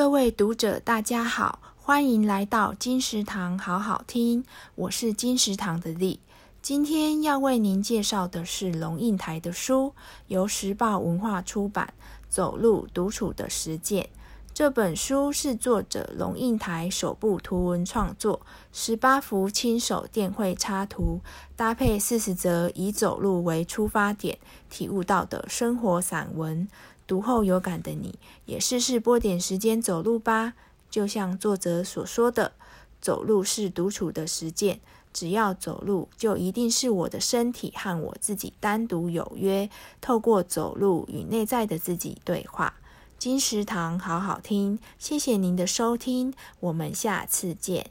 各位读者，大家好，欢迎来到金石堂好好听，我是金石堂的丽。今天要为您介绍的是龙应台的书，由时报文化出版，《走路独处的实践》。这本书是作者龙应台首部图文创作，十八幅亲手电绘插图，搭配四十则以走路为出发点体悟到的生活散文。读后有感的你，也试试拨点时间走路吧。就像作者所说的，走路是独处的实践。只要走路，就一定是我的身体和我自己单独有约。透过走路与内在的自己对话。金石堂好好听，谢谢您的收听，我们下次见。